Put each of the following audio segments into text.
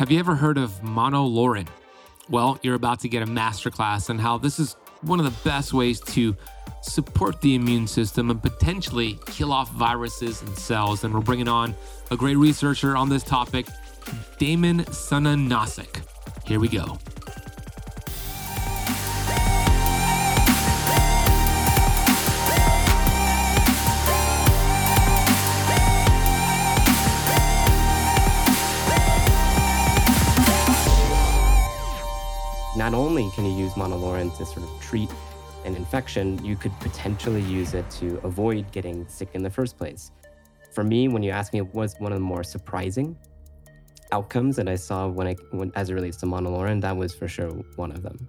Have you ever heard of monolaurin? Well, you're about to get a masterclass on how this is one of the best ways to support the immune system and potentially kill off viruses and cells. And we're bringing on a great researcher on this topic, Damon Sununtnasuk. Here we go. Not only can you use monolaurin to sort of treat an infection, you could potentially use it to avoid getting sick in the first place. For me, when you ask me, it was one of the more surprising outcomes that I saw when I, when, as it relates to monolaurin. That was for sure one of them.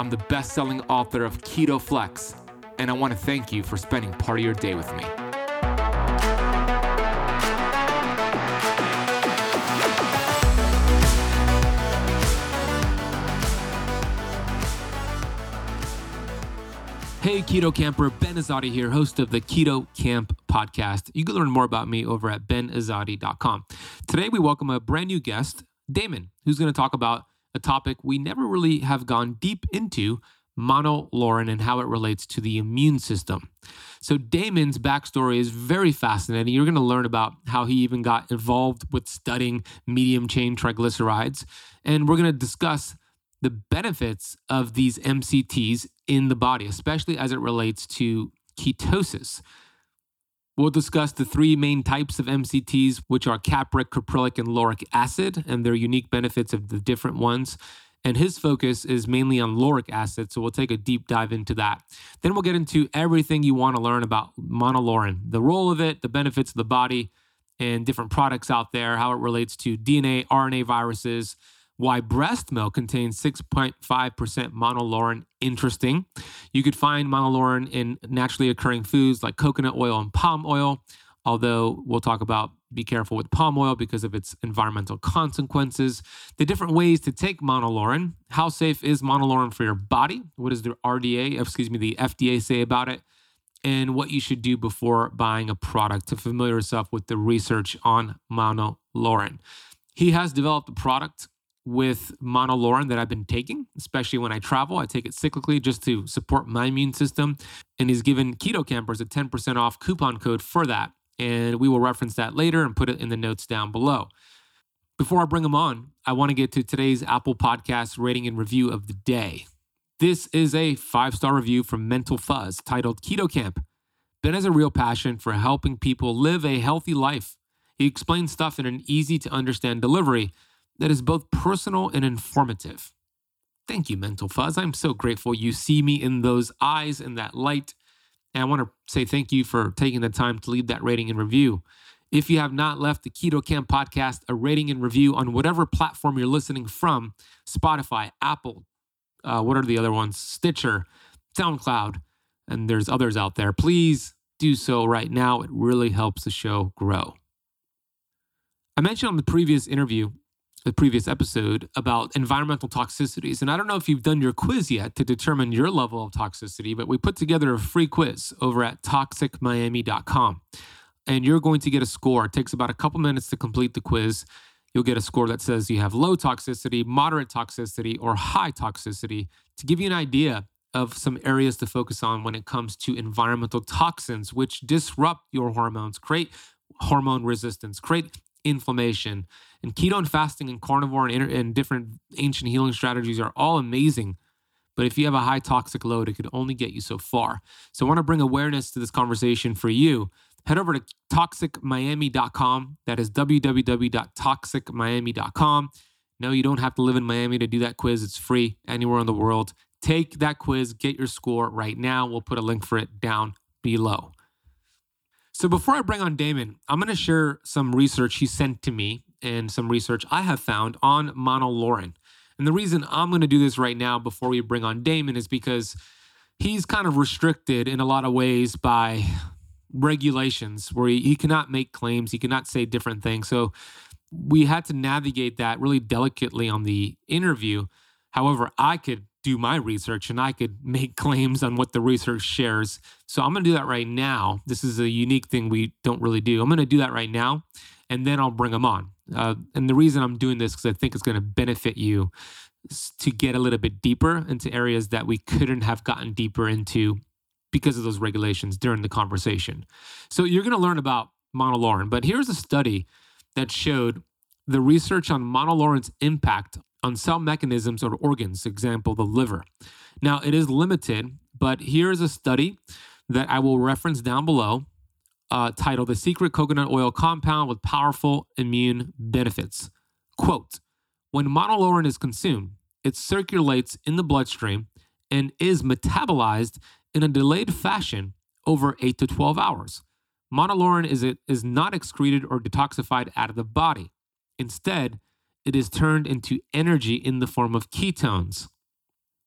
I'm the best selling author of Keto Flex, and I want to thank you for spending part of your day with me. Hey, Keto Kamper, Ben Azadi here, host of the Keto Kamp podcast. You can learn more about me over at benazadi.com. Today, we welcome a brand new guest, Damon, who's going to talk about a topic we never really have gone deep into monolaurin and how it relates to the immune system. So, Damon's backstory is very fascinating. You're going to learn about how he even got involved with studying medium chain triglycerides. And we're going to discuss the benefits of these MCTs in the body, especially as it relates to ketosis. We'll discuss the three main types of MCTs, which are capric, caprylic, and lauric acid, and their unique benefits of the different ones. And his focus is mainly on lauric acid, so we'll take a deep dive into that. Then we'll get into everything you want to learn about monolaurin, the role of it, the benefits of the body, and different products out there, how it relates to DNA, RNA viruses, why breast milk contains 6.5% monolaurin. Interesting. You could find monolaurin in naturally occurring foods like coconut oil and palm oil, although we'll talk about be careful with palm oil because of its environmental consequences. The different ways to take monolaurin. How safe is monolaurin for your body? What does the RDA, excuse me, the FDA say about it? And what you should do before buying a product to familiar yourself with the research on monolaurin. He has developed a product with monolaurin that I've been taking, especially when I travel. I take it cyclically just to support my immune system. And he's given keto campers a 10% off coupon code for that. And we will reference that later and put it in the notes down below. Before I bring him on, I want to get to today's Apple Podcast rating and review of the day. This is a five star review from Mental Fuzz titled Keto Kamp. Ben has a real passion for helping people live a healthy life. He explains stuff in an easy to understand delivery that is both personal and informative. Thank you, Mental Fuzz. I'm so grateful you see me in those eyes and that light. And I want to say thank you for taking the time to leave that rating and review. If you have not left the Keto Kamp podcast a rating and review on whatever platform you're listening from Spotify, Apple, uh, what are the other ones? Stitcher, SoundCloud, and there's others out there. Please do so right now. It really helps the show grow. I mentioned on the previous interview the previous episode about environmental toxicities. And I don't know if you've done your quiz yet to determine your level of toxicity, but we put together a free quiz over at toxicmiami.com. And you're going to get a score. It takes about a couple minutes to complete the quiz. You'll get a score that says you have low toxicity, moderate toxicity, or high toxicity to give you an idea of some areas to focus on when it comes to environmental toxins, which disrupt your hormones, create hormone resistance, create inflammation. And ketone fasting and carnivore and, inter- and different ancient healing strategies are all amazing. But if you have a high toxic load, it could only get you so far. So I want to bring awareness to this conversation for you. Head over to toxicmiami.com. That is www.toxicmiami.com. No, you don't have to live in Miami to do that quiz. It's free anywhere in the world. Take that quiz, get your score right now. We'll put a link for it down below. So before I bring on Damon, I'm going to share some research he sent to me and some research I have found on monolaurin. And the reason I'm going to do this right now before we bring on Damon is because he's kind of restricted in a lot of ways by regulations where he, he cannot make claims, he cannot say different things. So we had to navigate that really delicately on the interview. However, I could do my research and I could make claims on what the research shares. So I'm going to do that right now. This is a unique thing we don't really do. I'm going to do that right now and then I'll bring them on. Uh, and the reason I'm doing this because I think it's going to benefit you to get a little bit deeper into areas that we couldn't have gotten deeper into because of those regulations during the conversation. So you're going to learn about monolaurin, but here's a study that showed the research on monolaurin's impact on cell mechanisms or organs, example, the liver. Now, it is limited, but here's a study that I will reference down below uh, titled The Secret Coconut Oil Compound with Powerful Immune Benefits. Quote When monolaurin is consumed, it circulates in the bloodstream and is metabolized in a delayed fashion over 8 to 12 hours. Monolaurin is, is not excreted or detoxified out of the body. Instead, it is turned into energy in the form of ketones,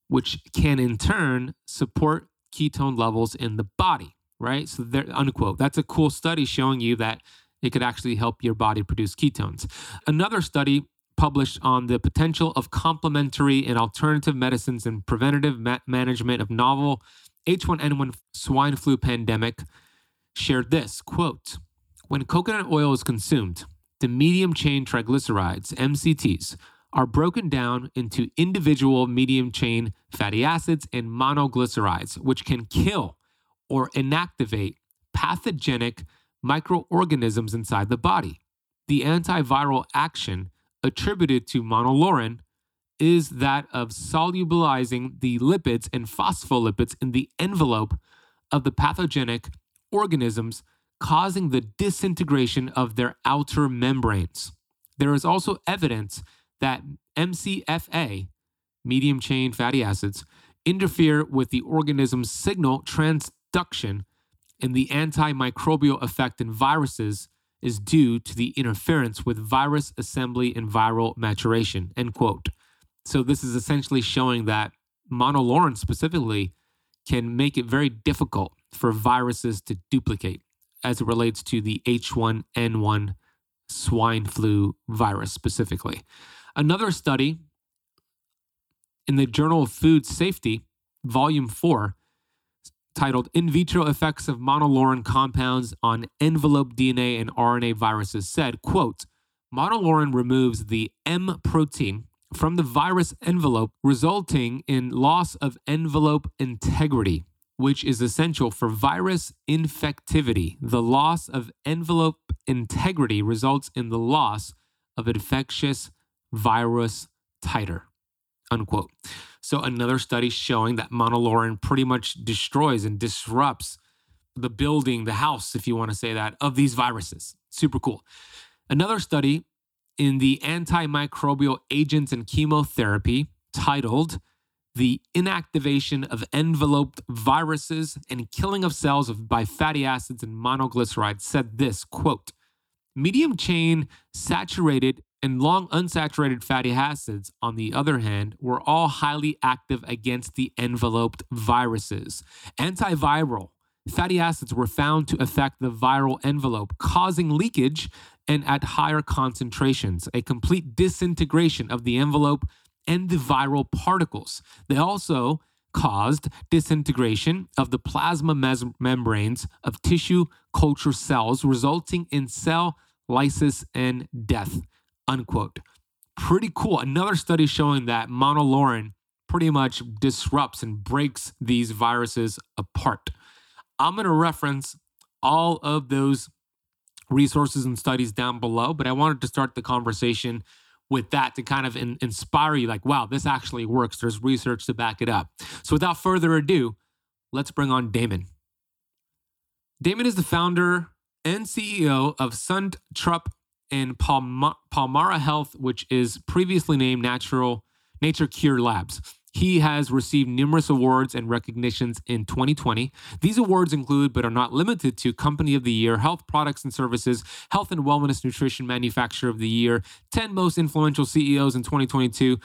which can in turn support ketone levels in the body right? So there, unquote. That's a cool study showing you that it could actually help your body produce ketones. Another study published on the potential of complementary and alternative medicines in preventative ma- management of novel H1N1 swine flu pandemic shared this quote when coconut oil is consumed the medium chain triglycerides mcts are broken down into individual medium chain fatty acids and monoglycerides which can kill or inactivate pathogenic microorganisms inside the body. The antiviral action attributed to monolaurin is that of solubilizing the lipids and phospholipids in the envelope of the pathogenic organisms, causing the disintegration of their outer membranes. There is also evidence that MCFA, medium chain fatty acids, interfere with the organism's signal trans- reduction in the antimicrobial effect in viruses is due to the interference with virus assembly and viral maturation, end quote. So this is essentially showing that monolaurin specifically can make it very difficult for viruses to duplicate as it relates to the H1N1 swine flu virus specifically. Another study in the Journal of Food Safety, Volume 4, titled In Vitro Effects of Monolaurin Compounds on Envelope DNA and RNA Viruses said, quote, monolaurin removes the M protein from the virus envelope, resulting in loss of envelope integrity, which is essential for virus infectivity. The loss of envelope integrity results in the loss of infectious virus titer. Unquote. So another study showing that monolaurin pretty much destroys and disrupts the building, the house, if you want to say that, of these viruses. Super cool. Another study in the antimicrobial agents and chemotherapy titled The Inactivation of Enveloped Viruses and Killing of Cells by Fatty Acids and Monoglycerides said this quote, medium chain saturated and long unsaturated fatty acids, on the other hand, were all highly active against the enveloped viruses. Antiviral fatty acids were found to affect the viral envelope, causing leakage and at higher concentrations, a complete disintegration of the envelope and the viral particles. They also caused disintegration of the plasma mes- membranes of tissue culture cells, resulting in cell lysis and death unquote. Pretty cool. Another study showing that monolaurin pretty much disrupts and breaks these viruses apart. I'm going to reference all of those resources and studies down below, but I wanted to start the conversation with that to kind of in, inspire you like, wow, this actually works. There's research to back it up. So without further ado, let's bring on Damon. Damon is the founder and CEO of Sunt Group and Palm- Palmara Health, which is previously named Natural Nature Cure Labs. He has received numerous awards and recognitions in 2020. These awards include, but are not limited to, Company of the Year, Health Products and Services, Health and Wellness Nutrition Manufacturer of the Year, 10 Most Influential CEOs in 2022,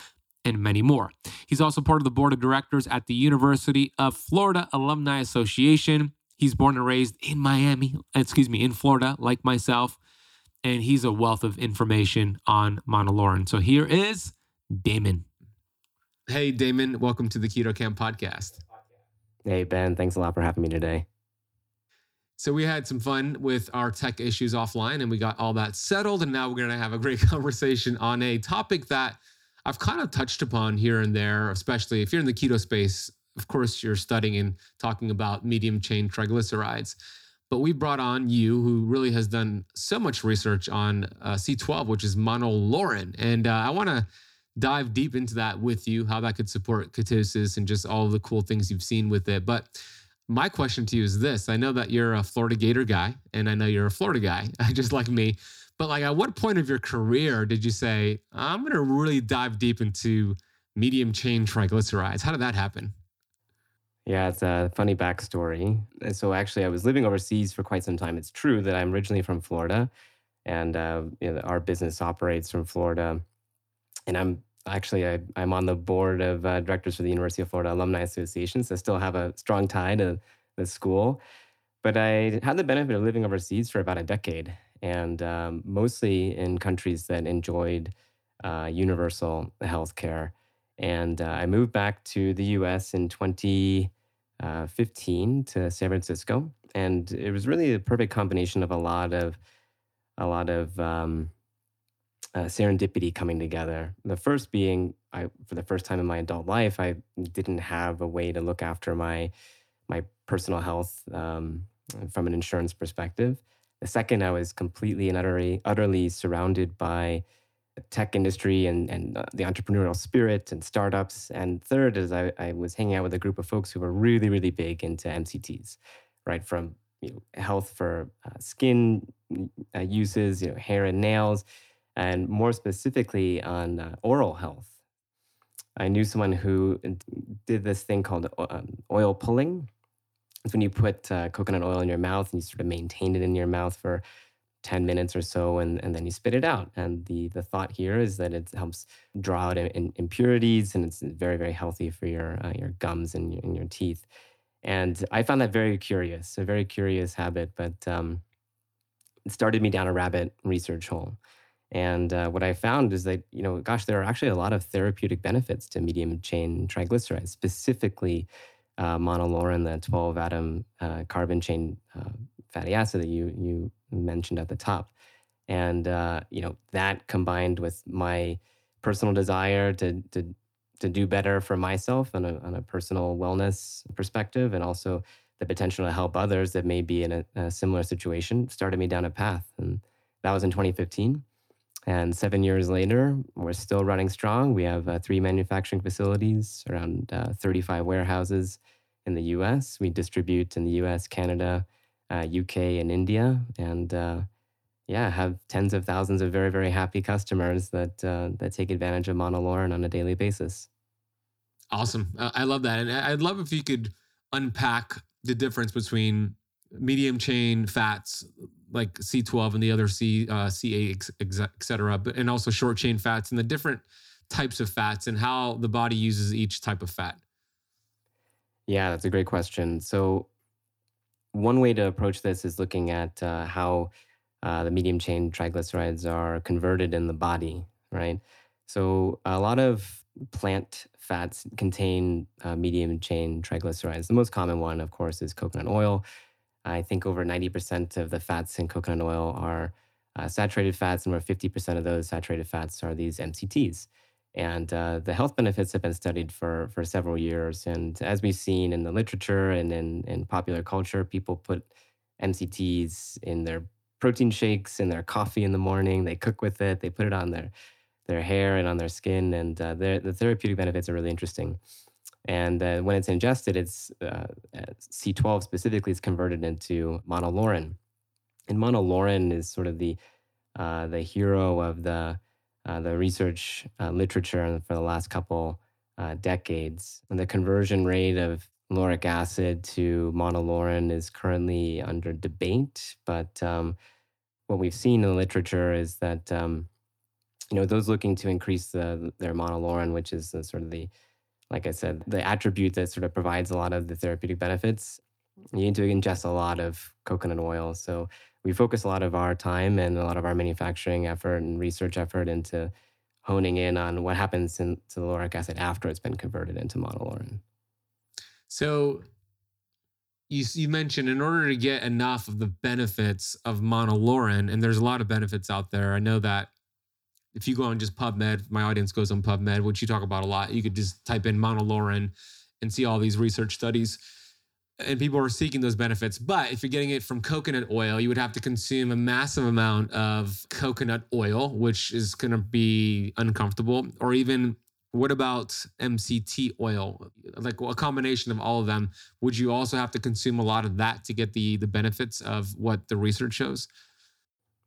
and many more. He's also part of the board of directors at the University of Florida Alumni Association. He's born and raised in Miami, excuse me, in Florida, like myself, and he's a wealth of information on Monolaurin. So here is Damon. Hey, Damon, welcome to the Keto Kamp podcast. Hey, Ben, thanks a lot for having me today. So, we had some fun with our tech issues offline and we got all that settled. And now we're going to have a great conversation on a topic that I've kind of touched upon here and there, especially if you're in the keto space. Of course, you're studying and talking about medium chain triglycerides. But we brought on you, who really has done so much research on uh, C12, which is monolaurin. And uh, I want to dive deep into that with you, how that could support ketosis and just all the cool things you've seen with it. But my question to you is this I know that you're a Florida Gator guy, and I know you're a Florida guy, just like me. But like, at what point of your career did you say, I'm going to really dive deep into medium chain triglycerides? How did that happen? Yeah, it's a funny backstory. So actually, I was living overseas for quite some time. It's true that I'm originally from Florida, and uh, you know, our business operates from Florida. And I'm actually I, am on the board of uh, directors for the University of Florida Alumni Association, so I still have a strong tie to the school. But I had the benefit of living overseas for about a decade, and um, mostly in countries that enjoyed uh, universal health care. And uh, I moved back to the U.S. in 2015 uh, to San Francisco, and it was really a perfect combination of a lot of a lot of um, uh, serendipity coming together. The first being, I for the first time in my adult life, I didn't have a way to look after my my personal health um, from an insurance perspective. The second, I was completely and utterly utterly surrounded by tech industry and and uh, the entrepreneurial spirit and startups. And third is I, I was hanging out with a group of folks who were really really big into MCTs, right from you know, health for uh, skin uh, uses, you know, hair and nails and more specifically on uh, oral health. I knew someone who did this thing called um, oil pulling. It's when you put uh, coconut oil in your mouth and you sort of maintain it in your mouth for 10 minutes or so and, and then you spit it out. And the, the thought here is that it helps draw out in, in impurities and it's very, very healthy for your, uh, your gums and your, and your teeth. And I found that very curious, a very curious habit, but um, it started me down a rabbit research hole. And uh, what I found is that, you know, gosh, there are actually a lot of therapeutic benefits to medium chain triglycerides, specifically uh, monolaurin, the 12 atom uh, carbon chain uh, fatty acid that you, you mentioned at the top. And, uh, you know, that combined with my personal desire to, to, to do better for myself on a, on a personal wellness perspective and also the potential to help others that may be in a, a similar situation started me down a path. And that was in 2015. And seven years later, we're still running strong. We have uh, three manufacturing facilities, around uh, 35 warehouses in the US. We distribute in the US, Canada, uh, UK, and India. And uh, yeah, have tens of thousands of very, very happy customers that, uh, that take advantage of Monolaurin on a daily basis. Awesome. I love that. And I'd love if you could unpack the difference between medium chain fats like C12 and the other C, uh, C8, et cetera, but, and also short chain fats and the different types of fats and how the body uses each type of fat? Yeah, that's a great question. So, one way to approach this is looking at uh, how uh, the medium chain triglycerides are converted in the body, right? So, a lot of plant fats contain uh, medium chain triglycerides. The most common one, of course, is coconut oil. I think over 90% of the fats in coconut oil are uh, saturated fats, and over 50% of those saturated fats are these MCTs. And uh, the health benefits have been studied for, for several years. And as we've seen in the literature and in, in popular culture, people put MCTs in their protein shakes, in their coffee in the morning. They cook with it, they put it on their, their hair and on their skin. And uh, the therapeutic benefits are really interesting. And uh, when it's ingested, it's uh, C12 specifically is converted into monolaurin. And monolaurin is sort of the uh, the hero of the uh, the research uh, literature for the last couple uh, decades. And the conversion rate of lauric acid to monolaurin is currently under debate. But um, what we've seen in the literature is that um, you know those looking to increase the, their monolaurin, which is sort of the like I said, the attribute that sort of provides a lot of the therapeutic benefits, you need to ingest a lot of coconut oil. So we focus a lot of our time and a lot of our manufacturing effort and research effort into honing in on what happens in, to the lauric acid after it's been converted into monolaurin. So you, you mentioned in order to get enough of the benefits of monolaurin, and there's a lot of benefits out there. I know that if you go on just PubMed, my audience goes on PubMed, which you talk about a lot. You could just type in monolaurin and see all these research studies and people are seeking those benefits. But if you're getting it from coconut oil, you would have to consume a massive amount of coconut oil, which is going to be uncomfortable. Or even what about MCT oil? Like a combination of all of them. Would you also have to consume a lot of that to get the the benefits of what the research shows?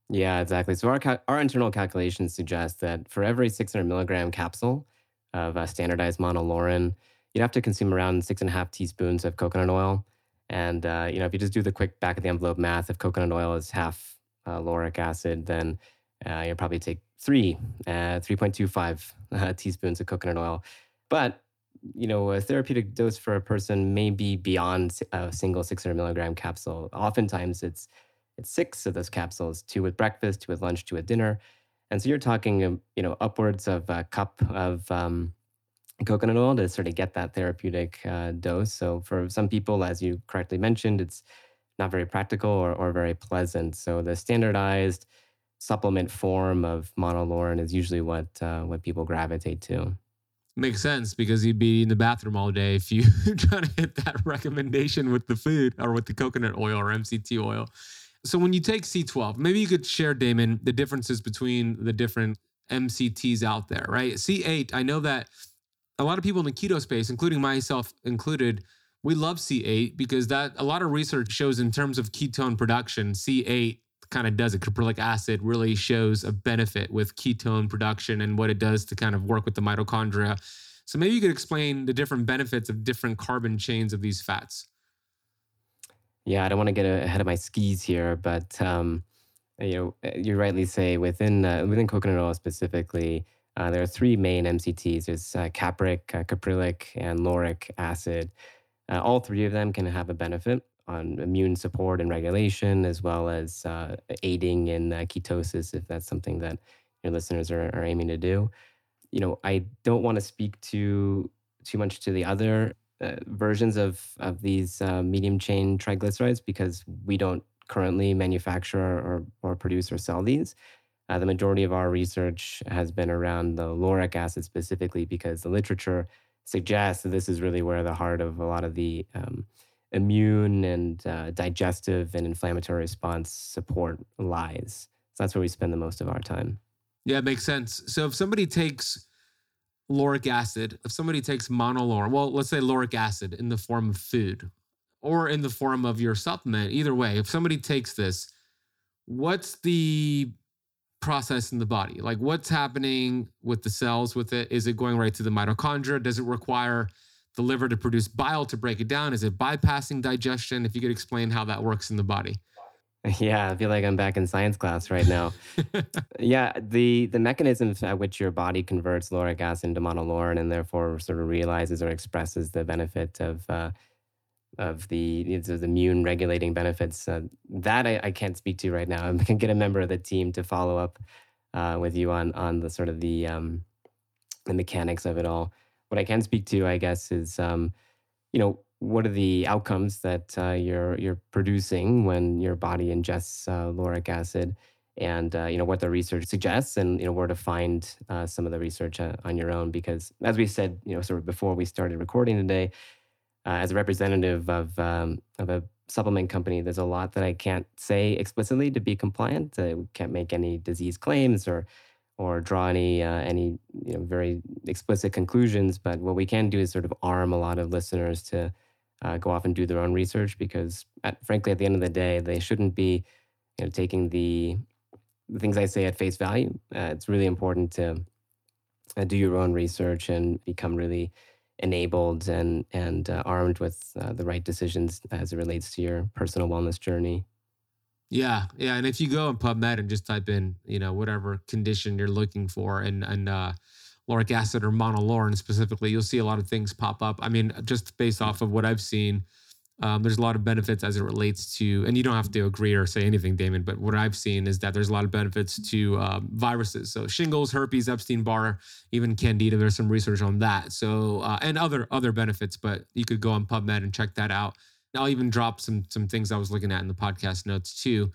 Yeah, exactly. So our our internal calculations suggest that for every 600 milligram capsule of uh, standardized monolaurin, you'd have to consume around six and a half teaspoons of coconut oil. And uh, you know, if you just do the quick back of the envelope math, if coconut oil is half uh, lauric acid, then uh, you'll probably take three, uh, 3.25 uh, teaspoons of coconut oil. But you know, a therapeutic dose for a person may be beyond a single 600 milligram capsule. Oftentimes, it's it's six of those capsules: two with breakfast, two with lunch, two with dinner. And so you're talking, um, you know, upwards of a cup of um, coconut oil to sort of get that therapeutic uh, dose. So for some people, as you correctly mentioned, it's not very practical or, or very pleasant. So the standardized supplement form of monolaurin is usually what uh, what people gravitate to. Makes sense because you'd be in the bathroom all day if you try to hit that recommendation with the food or with the coconut oil or MCT oil. So when you take C12, maybe you could share, Damon, the differences between the different MCTs out there, right? C8, I know that a lot of people in the keto space, including myself included, we love C8 because that a lot of research shows in terms of ketone production, C8 kind of does it. Caprylic acid really shows a benefit with ketone production and what it does to kind of work with the mitochondria. So maybe you could explain the different benefits of different carbon chains of these fats. Yeah, I don't want to get ahead of my skis here, but um, you know, you rightly say within uh, within coconut oil specifically, uh, there are three main MCTs. There's uh, capric, uh, caprylic, and lauric acid. Uh, all three of them can have a benefit on immune support and regulation, as well as uh, aiding in uh, ketosis, if that's something that your listeners are, are aiming to do. You know, I don't want to speak too too much to the other versions of of these medium chain triglycerides because we don't currently manufacture or, or produce or sell these. Uh, the majority of our research has been around the lauric acid specifically because the literature suggests that this is really where the heart of a lot of the um, immune and uh, digestive and inflammatory response support lies. So that's where we spend the most of our time. Yeah, it makes sense. So if somebody takes lauric acid, if somebody takes monolaurin, well, let's say lauric acid in the form of food or in the form of your supplement, either way, if somebody takes this, what's the process in the body? Like what's happening with the cells with it? Is it going right to the mitochondria? Does it require the liver to produce bile to break it down? Is it bypassing digestion? If you could explain how that works in the body. Yeah, I feel like I'm back in science class right now. yeah, the the mechanisms at which your body converts lauric acid into monolaurin and therefore sort of realizes or expresses the benefit of uh, of the the immune regulating benefits. Uh, that I, I, can't speak to right now. I can get a member of the team to follow up uh, with you on on the sort of the um, the mechanics of it all. What I can speak to, I guess, is um, you know what are the outcomes that uh, you're you're producing when your body ingests uh, lauric acid, and uh, you know what the research suggests, and you know where to find uh, some of the research on your own. Because as we said, you know, sort of before we started recording today uh, as a representative of um, of a supplement company, there's a lot that I can't say explicitly to be compliant. I can't make any disease claims or or draw any uh, any you know very explicit conclusions. But what we can do is sort of arm a lot of listeners to uh, go off and do their own research because, at, frankly, at the end of the day, they shouldn't be you know taking the, the things I say at face value. Uh, it's really important to uh, do your own research and become really enabled and and uh, armed with uh, the right decisions as it relates to your personal wellness journey. Yeah, yeah, and if you go in PubMed and just type in, you know, whatever condition you're looking for, and and uh, lauric acid or monolaurin specifically, you'll see a lot of things pop up. I mean, just based off of what I've seen, um, there's a lot of benefits as it relates to, and you don't have to agree or say anything, Damon, but what I've seen is that there's a lot of benefits to um, viruses. So shingles, herpes, Epstein Barr, even candida. There's some research on that. So uh, and other other benefits, but you could go on PubMed and check that out. I'll even drop some some things I was looking at in the podcast notes too.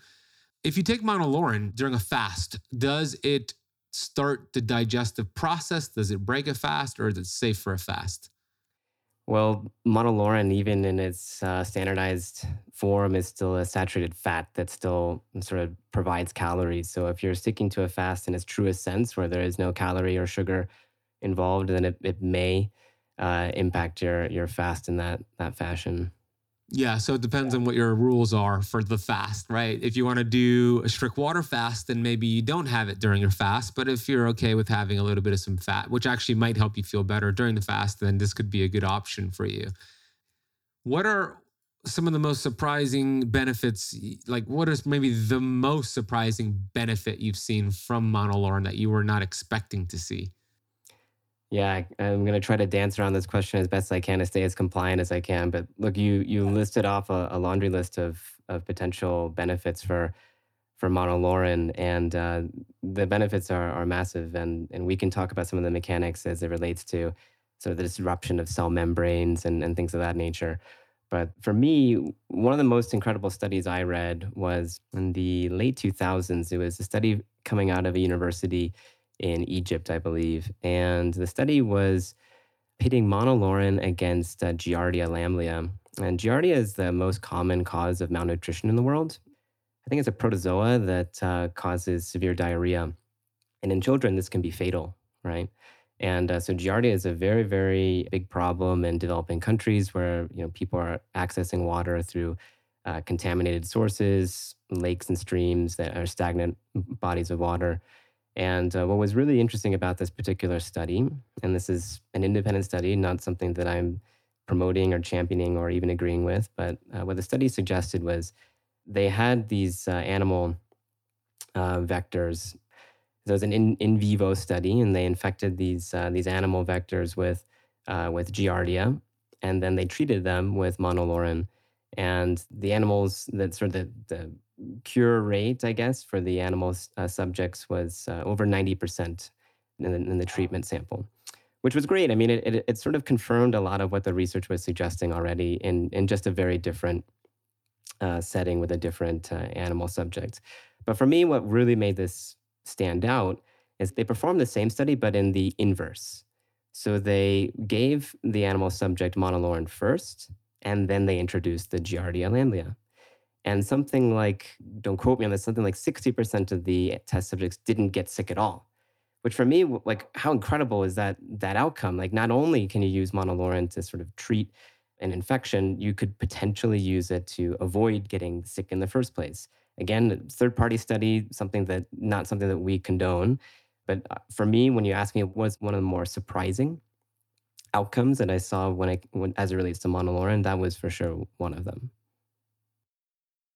If you take monolaurin during a fast, does it start the digestive process? Does it break a fast, or is it safe for a fast? Well, monolaurin, even in its uh, standardized form, is still a saturated fat that still sort of provides calories. So if you're sticking to a fast in its truest sense, where there is no calorie or sugar involved, then it, it may uh, impact your your fast in that that fashion. Yeah, so it depends on what your rules are for the fast, right? If you want to do a strict water fast, then maybe you don't have it during your fast. But if you're okay with having a little bit of some fat, which actually might help you feel better during the fast, then this could be a good option for you. What are some of the most surprising benefits? Like, what is maybe the most surprising benefit you've seen from monolaurin that you were not expecting to see? Yeah, I'm going to try to dance around this question as best I can to stay as compliant as I can. But look, you you listed off a, a laundry list of of potential benefits for for monolaurin, and uh, the benefits are are massive. And and we can talk about some of the mechanics as it relates to sort of the disruption of cell membranes and and things of that nature. But for me, one of the most incredible studies I read was in the late 2000s. It was a study coming out of a university in Egypt, I believe. And the study was pitting monolaurin against uh, Giardia lamblia. And Giardia is the most common cause of malnutrition in the world. I think it's a protozoa that uh, causes severe diarrhea. And in children, this can be fatal, right? And uh, so Giardia is a very, very big problem in developing countries where you know people are accessing water through uh, contaminated sources, lakes and streams that are stagnant bodies of water. And uh, what was really interesting about this particular study, and this is an independent study, not something that I'm promoting or championing or even agreeing with, but uh, what the study suggested was they had these uh, animal uh, vectors. There was an in, in vivo study, and they infected these uh, these animal vectors with uh, with Giardia, and then they treated them with monolaurin. And the animals that sort of the, the cure rate, I guess, for the animal uh, subjects was uh, over 90% in the, in the, treatment sample, which was great. I mean, it, it, it, sort of confirmed a lot of what the research was suggesting already in, in just a very different uh, setting with a different uh, animal subject. But for me, what really made this stand out is they performed the same study, but in the inverse. So they gave the animal subject monolaurin first, and then they introduced the Giardia lamblia. And something like, don't quote me on this, something like 60% of the test subjects didn't get sick at all. Which for me, like, how incredible is that that outcome? Like, not only can you use monolaurin to sort of treat an infection, you could potentially use it to avoid getting sick in the first place. Again, third party study, something that not something that we condone. But uh, for me, when you ask me, it was one of the more surprising outcomes that I saw when I, when, as it relates to monolaurin, that was for sure one of them.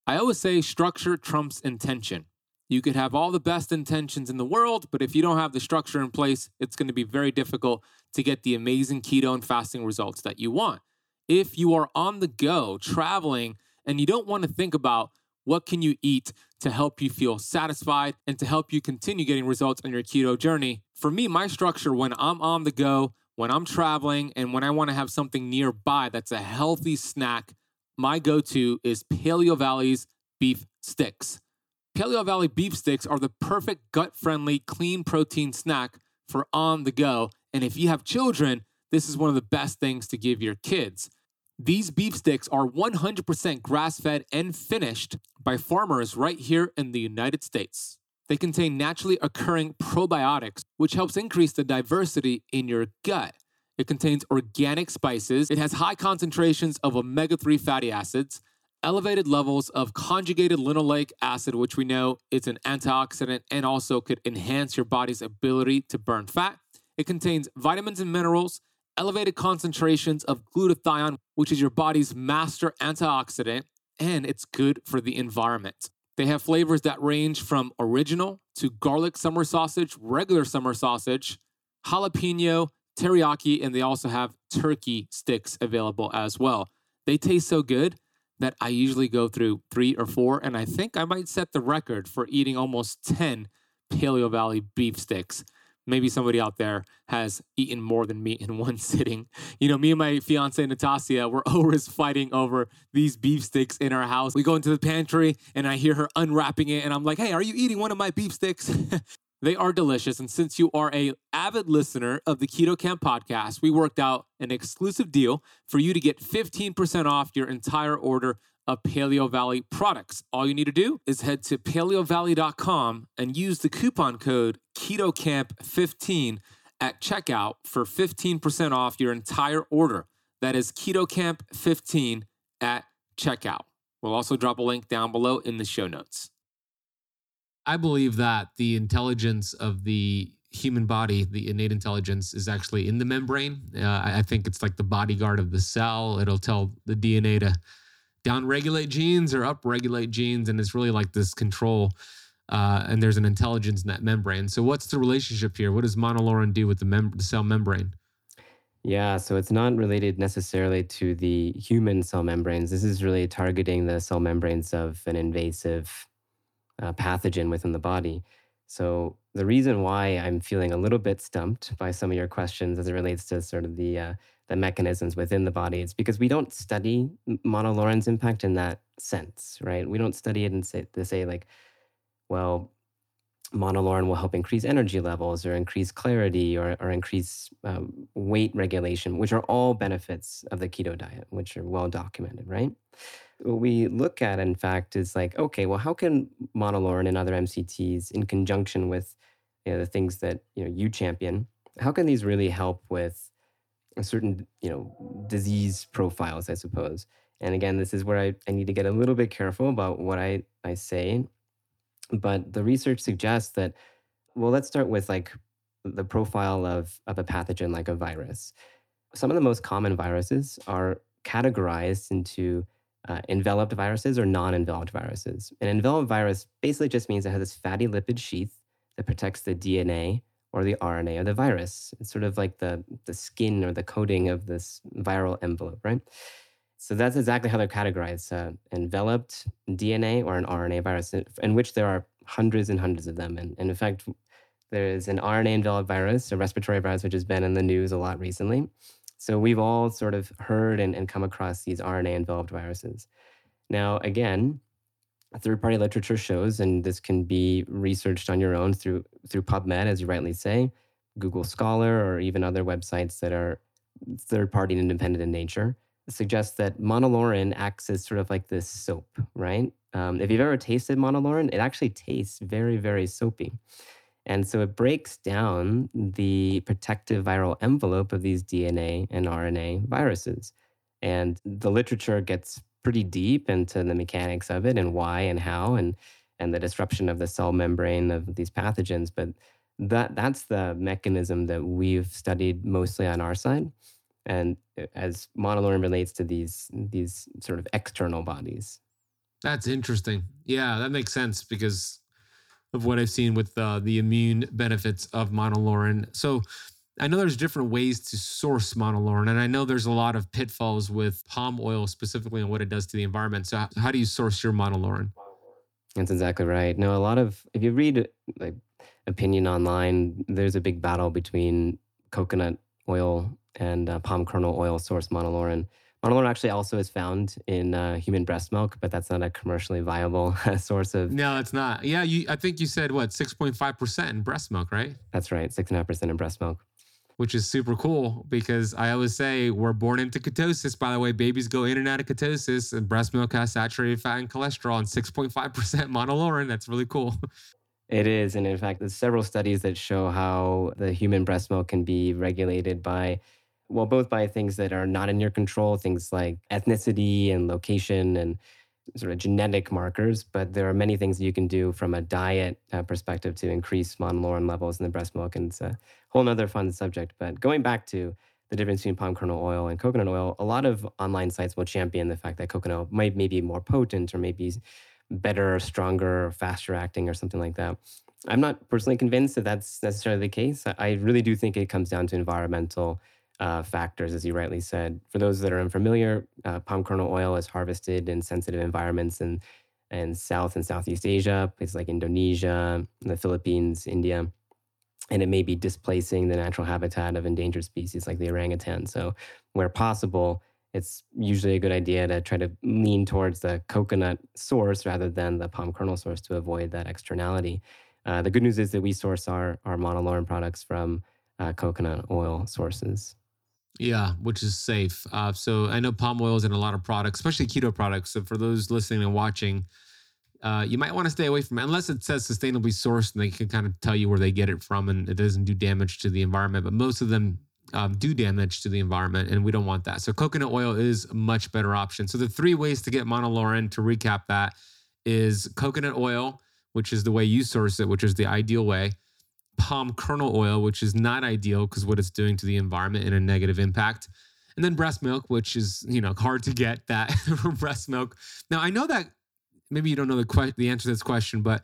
I always say structure trumps intention. You could have all the best intentions in the world, but if you don't have the structure in place, it's going to be very difficult to get the amazing keto and fasting results that you want. If you are on the go, traveling, and you don't want to think about what can you eat to help you feel satisfied and to help you continue getting results on your keto journey, for me, my structure when I'm on the go, when I'm traveling, and when I want to have something nearby that's a healthy snack my go to is Paleo Valley's beef sticks. Paleo Valley beef sticks are the perfect gut friendly, clean protein snack for on the go. And if you have children, this is one of the best things to give your kids. These beef sticks are 100% grass fed and finished by farmers right here in the United States. They contain naturally occurring probiotics, which helps increase the diversity in your gut. It contains organic spices. It has high concentrations of omega 3 fatty acids, elevated levels of conjugated linoleic acid, which we know is an antioxidant and also could enhance your body's ability to burn fat. It contains vitamins and minerals, elevated concentrations of glutathione, which is your body's master antioxidant, and it's good for the environment. They have flavors that range from original to garlic summer sausage, regular summer sausage, jalapeno, teriyaki, and they also have turkey sticks available as well. They taste so good that I usually go through three or four, and I think I might set the record for eating almost 10 Paleo Valley beef sticks. Maybe somebody out there has eaten more than me in one sitting. You know, me and my fiance Natasha, we're always fighting over these beef sticks in our house. We go into the pantry and I hear her unwrapping it, and I'm like, hey, are you eating one of my beef sticks? They are delicious. And since you are a avid listener of the Keto Kamp podcast, we worked out an exclusive deal for you to get 15% off your entire order of Paleo Valley products. All you need to do is head to paleovalley.com and use the coupon code KetoKamp15 at checkout for 15% off your entire order. That is KetoKamp15 at checkout. We'll also drop a link down below in the show notes. I believe that the intelligence of the human body, the innate intelligence, is actually in the membrane. Uh, I think it's like the bodyguard of the cell. It'll tell the DNA to downregulate genes or upregulate genes, and it's really like this control. Uh, and there's an intelligence in that membrane. So, what's the relationship here? What does monolaurin do with the, mem- the cell membrane? Yeah, so it's not related necessarily to the human cell membranes. This is really targeting the cell membranes of an invasive uh, pathogen within the body. So the reason why I'm feeling a little bit stumped by some of your questions as it relates to sort of the uh, the mechanisms within the body is because we don't study monolaurin's impact in that sense, right? We don't study it and say to say like, well, monolaurin will help increase energy levels or increase clarity or, or increase um, weight regulation, which are all benefits of the keto diet, which are well documented, right? What we look at, in fact, is like, okay, well, how can monolaurin and other MCTs, in conjunction with you know, the things that you know you champion, how can these really help with a certain you know disease profiles, I suppose? And again, this is where I, I need to get a little bit careful about what I, I say. But the research suggests that, well, let's start with like the profile of, of a pathogen like a virus. Some of the most common viruses are categorized into uh, enveloped viruses or non enveloped viruses. An enveloped virus basically just means it has this fatty lipid sheath that protects the DNA or the RNA of the virus. It's sort of like the, the skin or the coating of this viral envelope, right? So that's exactly how they're categorized uh, enveloped DNA or an RNA virus, in which there are hundreds and hundreds of them. And, and in fact, there is an RNA enveloped virus, a respiratory virus, which has been in the news a lot recently. So we've all sort of heard and, and come across these RNA enveloped viruses. Now, again, third party literature shows, and this can be researched on your own through, through PubMed, as you rightly say, Google Scholar, or even other websites that are third party and independent in nature, suggests that monolaurin acts as sort of like this soap, right? Um, if you've ever tasted monolaurin, it actually tastes very, very soapy. And so it breaks down the protective viral envelope of these DNA and RNA viruses. And the literature gets pretty deep into the mechanics of it and why and how and and the disruption of the cell membrane of these pathogens. But that that's the mechanism that we've studied mostly on our side. And uh, as monolaurin relates to these these sort of external bodies. That's interesting. Yeah, that makes sense because of what I've seen with uh, the immune benefits of monolaurin. So I know there's different ways to source monolaurin, and I know there's a lot of pitfalls with palm oil specifically and what it does to the environment. So how do you source your monolaurin? That's exactly right. No, a lot of if you read like opinion online, there's a big battle between coconut oil and uh, palm kernel oil source monolaurin. Monolaurin actually also is found in uh, human breast milk, but that's not a commercially viable source of. No, it's not. Yeah, you. I think you said what six point five percent in breast milk, right? That's right, six and a half percent in breast milk. Which is super cool because I always say we're born into ketosis. By the way, babies go in and out of ketosis, and breast milk has saturated fat and cholesterol and six point five percent monolaurin. That's really cool. It is, and in fact, there's several studies that show how the human breast milk can be regulated by well, both by things that are not in your control, things like ethnicity and location and sort of genetic markers, but there are many things you can do from a diet uh, perspective to increase monolaurin levels in the breast milk. And it's a whole other fun subject. But going back to the difference between palm kernel oil and coconut oil, a lot of online sites will champion the fact that coconut oil might maybe more potent or maybe better, stronger, faster acting or something like that. I'm not personally convinced that that's necessarily the case. I really do think it comes down to environmental uh, factors, as you rightly said. For those that are unfamiliar, uh, palm kernel oil is harvested in sensitive environments in, in South and Southeast Asia, places like Indonesia, the Philippines, India and it may be displacing the natural habitat of endangered species like the orangutan. So, where possible, it's usually a good idea to try to lean towards the coconut source rather than the palm kernel source to avoid that externality. Uh, the good news is that we source our, our monolaurin products from uh, coconut oil sources. Yeah, which is safe. Uh, so I know palm oil is in a lot of products, especially keto products. So for those listening and watching, uh, you might want to stay away from it unless it says sustainably sourced and they can kind of tell you where they get it from and it doesn't do damage to the environment. But most of them um, do damage to the environment and we don't want that. So coconut oil is a much better option. So the three ways to get monolaurin, to recap that, is coconut oil, which is the way you source it, which is the ideal way. Palm kernel oil, which is not ideal because what it's doing to the environment and a negative impact and then breast milk, which is you know hard to get that from breast milk. Now I know that maybe you don't know the que- the answer to this question, but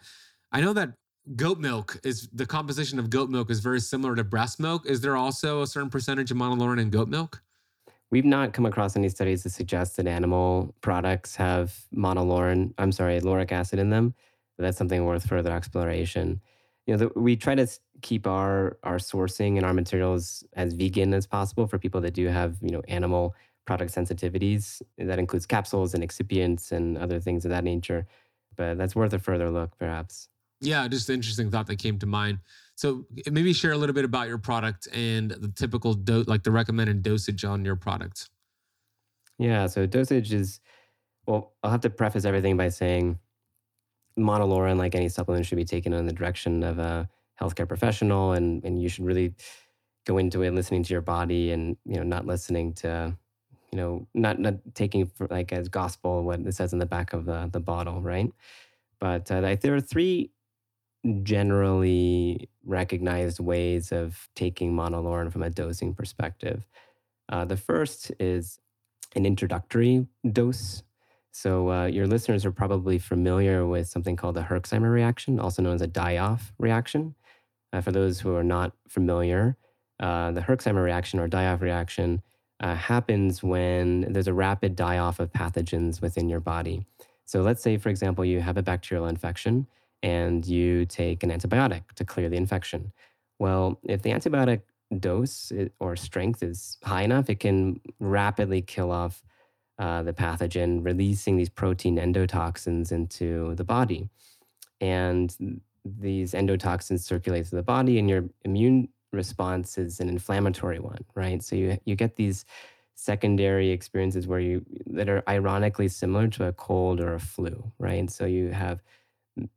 I know that goat milk is the composition of goat milk is very similar to breast milk. Is there also a certain percentage of monolaurin in goat milk? We've not come across any studies that suggest that animal products have monolaurin, I'm sorry, lauric acid in them. That's something worth further exploration. You know, the, we try to keep our our sourcing and our materials as vegan as possible for people that do have, you know, animal product sensitivities. That includes capsules and excipients and other things of that nature. But that's worth a further look, perhaps. Yeah, just an interesting thought that came to mind. So eh, maybe share a little bit about your product and the typical dose, like the recommended dosage on your product. Yeah, so dosage is well, I'll have to preface everything by saying monolaurin, like any supplement, should be taken in the direction of a healthcare professional, and and you should really go into it listening to your body and you know not listening to you know, not not taking for like as gospel what it says in the back of the the bottle, right? But uh, there are three generally recognized ways of taking monolaurin from a dosing perspective. Uh, the first is an introductory dose. So uh, your listeners are probably familiar with something called the Herxheimer reaction, also known as a die-off reaction. Uh, for those who are not familiar, uh, the Herxheimer reaction or die-off reaction uh, happens when there's a rapid die off of pathogens within your body. So, let's say, for example, you have a bacterial infection and you take an antibiotic to clear the infection. Well, if the antibiotic dose or strength is high enough, it can rapidly kill off uh, the pathogen, releasing these protein endotoxins into the body. And these endotoxins circulate through the body, and your immune response is an inflammatory one, right? So you you get these secondary experiences where you that are ironically similar to a cold or a flu, right? So you have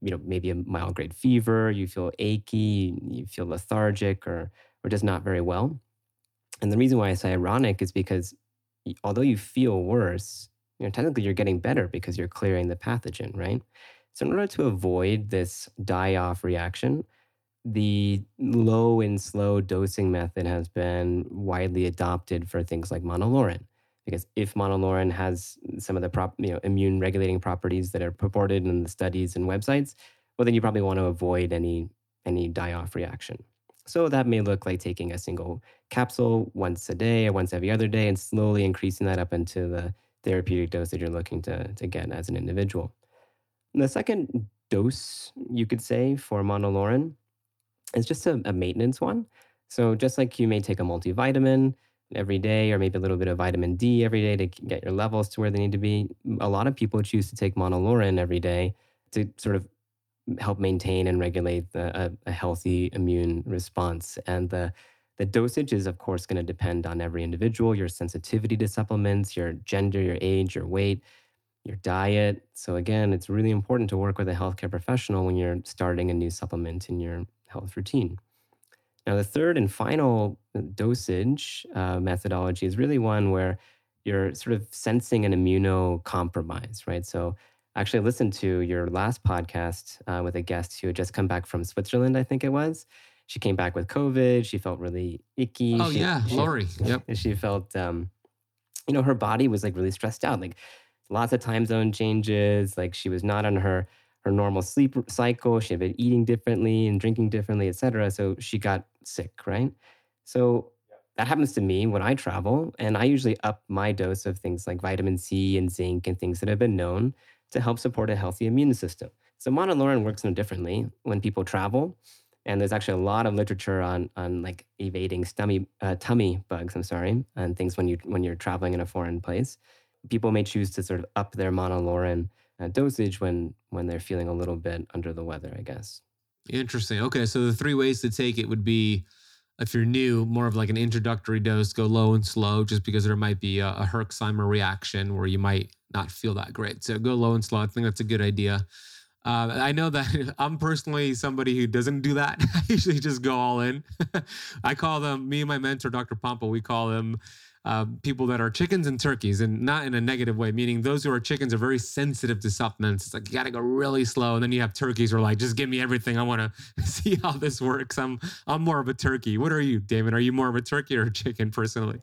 you know maybe a mild grade fever, you feel achy, you feel lethargic or or just not very well. And the reason why I say ironic is because although you feel worse, you know technically you're getting better because you're clearing the pathogen, right? So in order to avoid this die off reaction, the low and slow dosing method has been widely adopted for things like monolaurin because if monolaurin has some of the prop, you know, immune regulating properties that are purported in the studies and websites, well, then you probably want to avoid any any die-off reaction. So that may look like taking a single capsule once a day or once every other day and slowly increasing that up into the therapeutic dose that you're looking to, to get as an individual. The second dose, you could say, for monolaurin is just a, a maintenance one. So just like you may take a multivitamin every day or maybe a little bit of vitamin D every day to get your levels to where they need to be, a lot of people choose to take monolaurin every day to sort of help maintain and regulate the, a, a healthy immune response. And the the dosage is, of course, going to depend on every individual, your sensitivity to supplements, your gender, your age, your weight, your diet. So, again, it's really important to work with a healthcare professional when you're starting a new supplement in your health routine. Now, the third and final dosage uh, methodology is really one where you're sort of sensing an immunocompromise, right? So, I actually listened to your last podcast uh, with a guest who had just come back from Switzerland, I think it was. she came back with COVID. She felt really icky. Oh she, yeah, she, Lori. Yep. She felt, um, you know, her body was like really stressed out. Like lots of time zone changes. Like she was not on her her normal sleep cycle. She had been eating differently and drinking differently, etc. So she got sick, right? So that happens to me when I travel, and I usually up my dose of things like vitamin C and zinc and things that have been known to help support a healthy immune system. So monolaurin works no differently when people travel. And there's actually a lot of literature on on like evading tummy uh, tummy bugs. I'm sorry, and things when you when you're traveling in a foreign place. People may choose to sort of up their monolaurin uh, dosage when when they're feeling a little bit under the weather. I guess. Interesting. Okay, so the three ways to take it would be if you're new, more of like an introductory dose, go low and slow, just because there might be a, a Herxheimer reaction where you might not feel that great. So go low and slow. I think that's a good idea. Uh, I know that I'm personally somebody who doesn't do that. I usually just go all in. I call them, me and my mentor, Dr. Pompa, we call them uh, people that are chickens and turkeys, and not in a negative way, meaning those who are chickens are very sensitive to supplements. It's like you got to go really slow, and then you have turkeys who are like, just give me everything. I want to see how this works. I'm I'm more of a turkey. What are you, David? Are you more of a turkey or a chicken personally?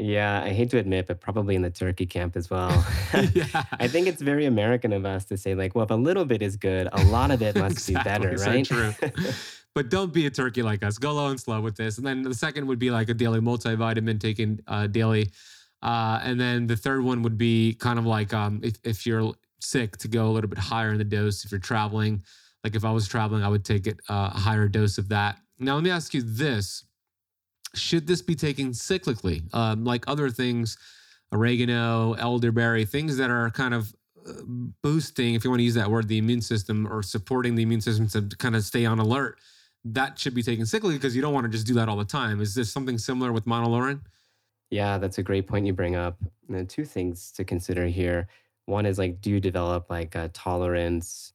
Yeah, I hate to admit, but probably in the turkey camp as well. yeah. I think it's very American of us to say, like, well, if a little bit is good, a lot of it must exactly, be better, right? So true. But don't be a turkey like us. Go low and slow with this. And then the second would be like a daily multivitamin taken uh, daily. Uh, and then the third one would be kind of like um, if, if you're sick to go a little bit higher in the dose. If you're traveling, like if I was traveling, I would take it uh, a higher dose of that. Now, let me ask you this should this be taken cyclically, um, like other things, oregano, elderberry, things that are kind of uh, boosting, if you want to use that word, the immune system or supporting the immune system to kind of stay on alert? That should be taken cyclically because you don't want to just do that all the time. Is this something similar with monolaurin? Yeah, that's a great point you bring up. And two things to consider here. One is like, do you develop like a tolerance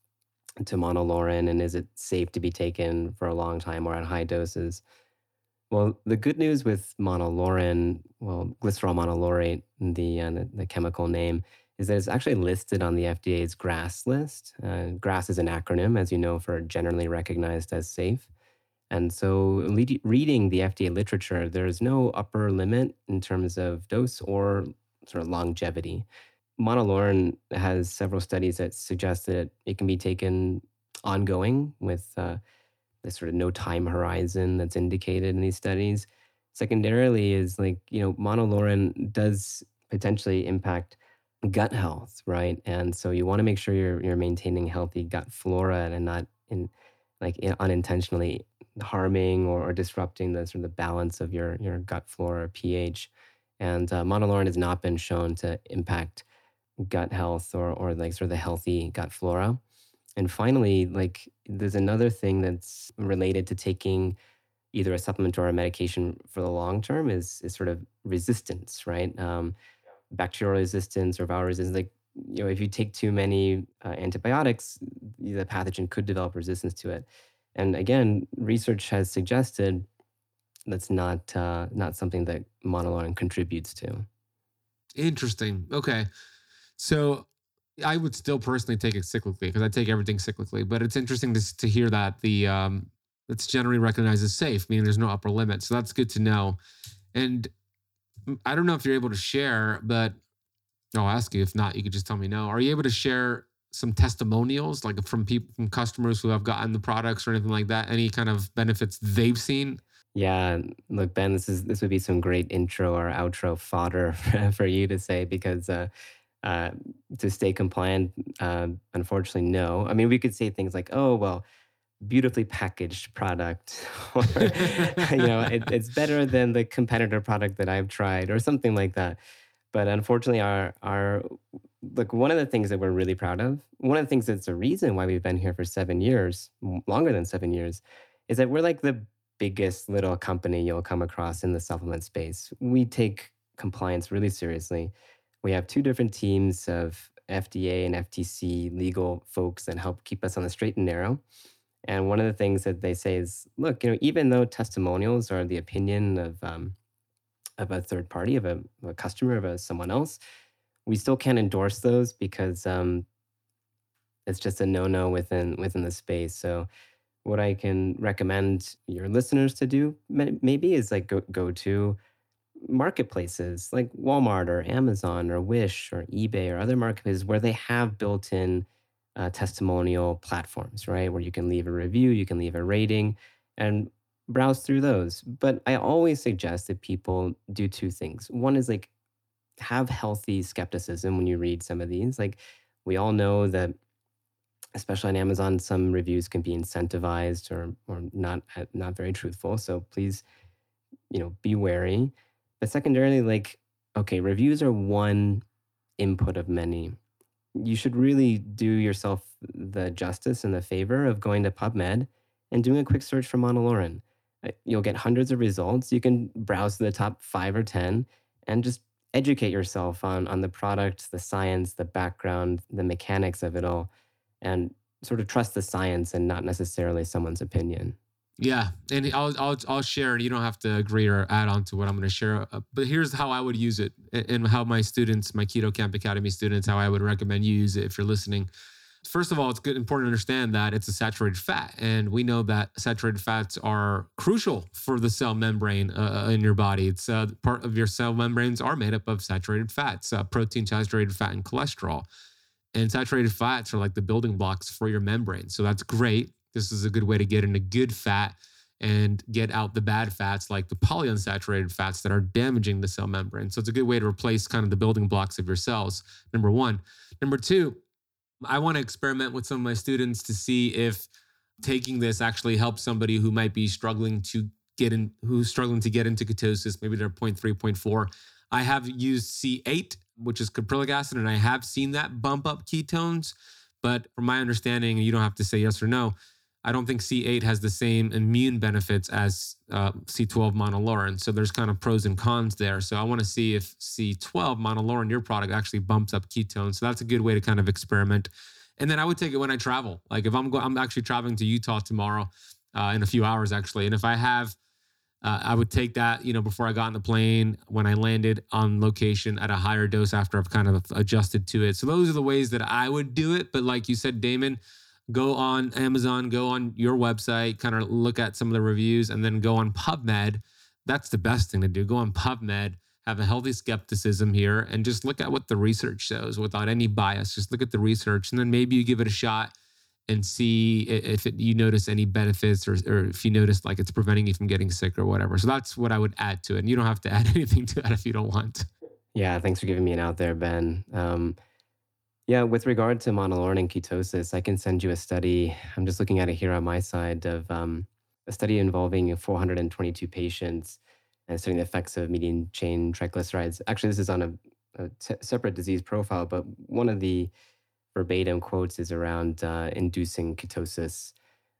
to monolaurin, and is it safe to be taken for a long time or at high doses? Well, the good news with monolaurin, well, glycerol monolaurate, the, uh, the, the chemical name, is that it's actually listed on the FDA's GRAS list. Uh, GRAS is an acronym, as you know, for generally recognized as safe. And so, lead, reading the FDA literature, there's no upper limit in terms of dose or sort of longevity. Monolaurin has several studies that suggest that it can be taken ongoing with uh, there's sort of no time horizon that's indicated in these studies. Secondarily, is like, you know, monolaurin does potentially impact gut health, right? And so you want to make sure you're you're maintaining healthy gut flora and not in like unintentionally harming or, or, disrupting the sort of the balance of your your gut flora pH. And uh, monolaurin has not been shown to impact gut health or or like sort of the healthy gut flora. And finally, like there's another thing that's related to taking either a supplement or a medication for the long term is is sort of resistance, right? Um, bacterial resistance or viral resistance. Like you know, if you take too many uh, antibiotics, the pathogen could develop resistance to it. And again, research has suggested that's not uh, not something that monolaurin contributes to. Interesting. Okay, so I would still personally take it cyclically because I take everything cyclically. But it's interesting to, to hear that the um, it's generally recognized as safe, meaning there's no upper limit. So that's good to know. And I don't know if you're able to share, but I'll ask you. If not, you could just tell me no. Are you able to share some testimonials, like from people, from customers who have gotten the products or anything like that? Any kind of benefits they've seen? Yeah, look, Ben, this is this would be some great intro or outro fodder for, you to say because uh, uh, to stay compliant? Uh, unfortunately, no. I mean, we could say things like, "Oh, well, beautifully packaged product," or you know, it, it's better than the competitor product that I've tried, or something like that. But unfortunately, our our look, one of the things that we're really proud of, one of the things that's a reason why we've been here for seven years, longer than seven years, is that we're like the biggest little company you'll come across in the supplement space. We take compliance really seriously we have two different teams of FDA and FTC legal folks that help keep us on the straight and narrow. And one of the things that they say is, look, you know, even though testimonials are the opinion of um, of a third party, of a, a customer, of a, someone else, we still can't endorse those because um, it's just a no no within within the space. So what I can recommend your listeners to do maybe is like go, go to marketplaces like Walmart or Amazon or Wish or eBay or other marketplaces where they have built in uh, testimonial platforms, right? Where you can leave a review, you can leave a rating, and browse through those. But I always suggest that people do two things. One is like have healthy skepticism when you read some of these. Like we all know that especially on Amazon, some reviews can be incentivized or or not uh, not very truthful. So please, you know, be wary. But secondarily, like, okay, reviews are one input of many. You should really do yourself the justice and the favor of going to PubMed and doing a quick search for monolaurin. You'll get hundreds of results. You can browse to the top five or 10 and just educate yourself on, on the product, the science, the background, the mechanics of it all, and sort of trust the science and not necessarily someone's opinion. Yeah, and I'll I'll I'll share. You don't have to agree or add on to what I'm going to share. Uh, but here's how I would use it, and how my students, my Keto Kamp Academy students, how I would recommend you use it if you're listening. First of all, it's good important to understand that it's a saturated fat, and we know that saturated fats are crucial for the cell membrane uh, uh in your body. It's uh, part of your cell membranes are made up of saturated fats, uh, protein, saturated fat, and cholesterol. And saturated fats are like the building blocks for your membrane. So that's great this is a good way to get in a good fat and get out the bad fats like the polyunsaturated fats that are damaging the cell membrane. So it's a good way to replace kind of the building blocks of your cells. Number one. Number two, I want to experiment with some of my students to see if taking this actually helps somebody who might be struggling to get in, who's struggling to get into ketosis, maybe they're 0.3, 0.4. I have used C8, which is caprylic acid, and I have seen that bump up ketones. But from my understanding, you don't have to say yes or no, I don't think C8 has the same immune benefits as uh, C12 monolaurin. So there's kind of pros and cons there. So I want to see if C12 monolaurin, your product, actually bumps up ketones. So that's a good way to kind of experiment. And then I would take it when I travel. Like if I'm going, I'm actually traveling to Utah tomorrow uh, in a few hours actually. And if I have, uh, I would take that, you know, before I got on the plane, when I landed on location at a higher dose after I've kind of adjusted to it. So those are the ways that I would do it. But like you said, Damon, go on Amazon, go on your website, kind of look at some of the reviews, and then go on PubMed. That's the best thing to do. Go on PubMed, have a healthy skepticism here, and just look at what the research shows without any bias. Just look at the research, and then maybe you give it a shot and see if it, you notice any benefits or, or if you notice like it's preventing you from getting sick or whatever. So that's what I would add to it. And you don't have to add anything to that if you don't want. Yeah, thanks for giving me an out there, Ben. Um, yeah, with regard to monolaurin and ketosis, I can send you a study. I'm just looking at it here on my side of um, a study involving 422 patients and studying the effects of medium chain triglycerides. Actually, this is on a, a t- separate disease profile, but one of the verbatim quotes is around uh, inducing ketosis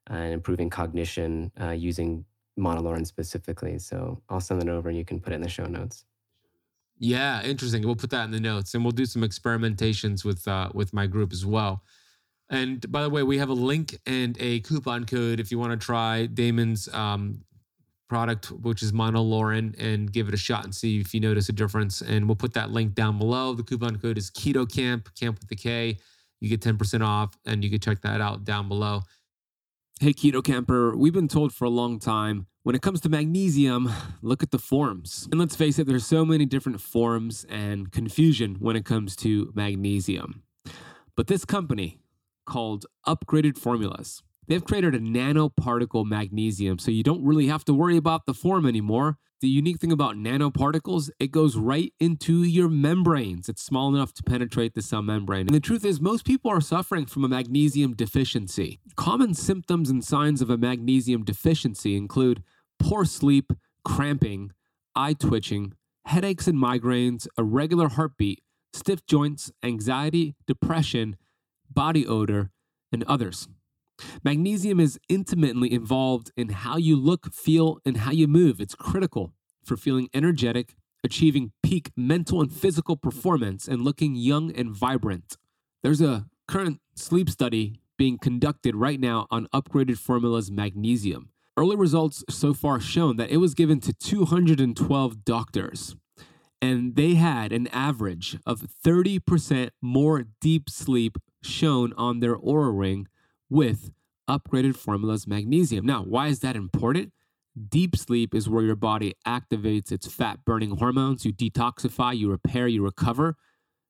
and improving cognition uh, using monolaurin specifically. So I'll send it over and you can put it in the show notes. Yeah, interesting. We'll put that in the notes, and we'll do some experimentations with uh, with my group as well. And by the way, we have a link and a coupon code if you want to try Damon's um, product, which is monolaurin, and give it a shot and see if you notice a difference. And we'll put that link down below. The coupon code is Keto Kamp, Kamp with the K. You get 10% off, and you can check that out down below. Hey, Keto Kamper, we've been told for a long time when it comes to magnesium, look at the forms. And let's face it, there's so many different forms and confusion when it comes to magnesium. But this company called Upgraded Formulas, they've created a nanoparticle magnesium, so you don't really have to worry about the form anymore. The unique thing about nanoparticles, it goes right into your membranes. It's small enough to penetrate the cell membrane. And the truth is, most people are suffering from a magnesium deficiency. Common symptoms and signs of a magnesium deficiency include poor sleep, cramping, eye twitching, headaches and migraines, irregular heartbeat, stiff joints, anxiety, depression, body odor, and others. Magnesium is intimately involved in how you look, feel, and how you move. It's critical for feeling energetic, achieving peak mental and physical performance, and looking young and vibrant. There's a current sleep study being conducted right now on upgraded formulas magnesium. Early results so far shown that it was given to 212 doctors, and they had an average of 30% more deep sleep shown on their Oura ring with upgraded formulas magnesium. Now, why is that important? Deep sleep is where your body activates its fat burning hormones. You detoxify, you repair, you recover.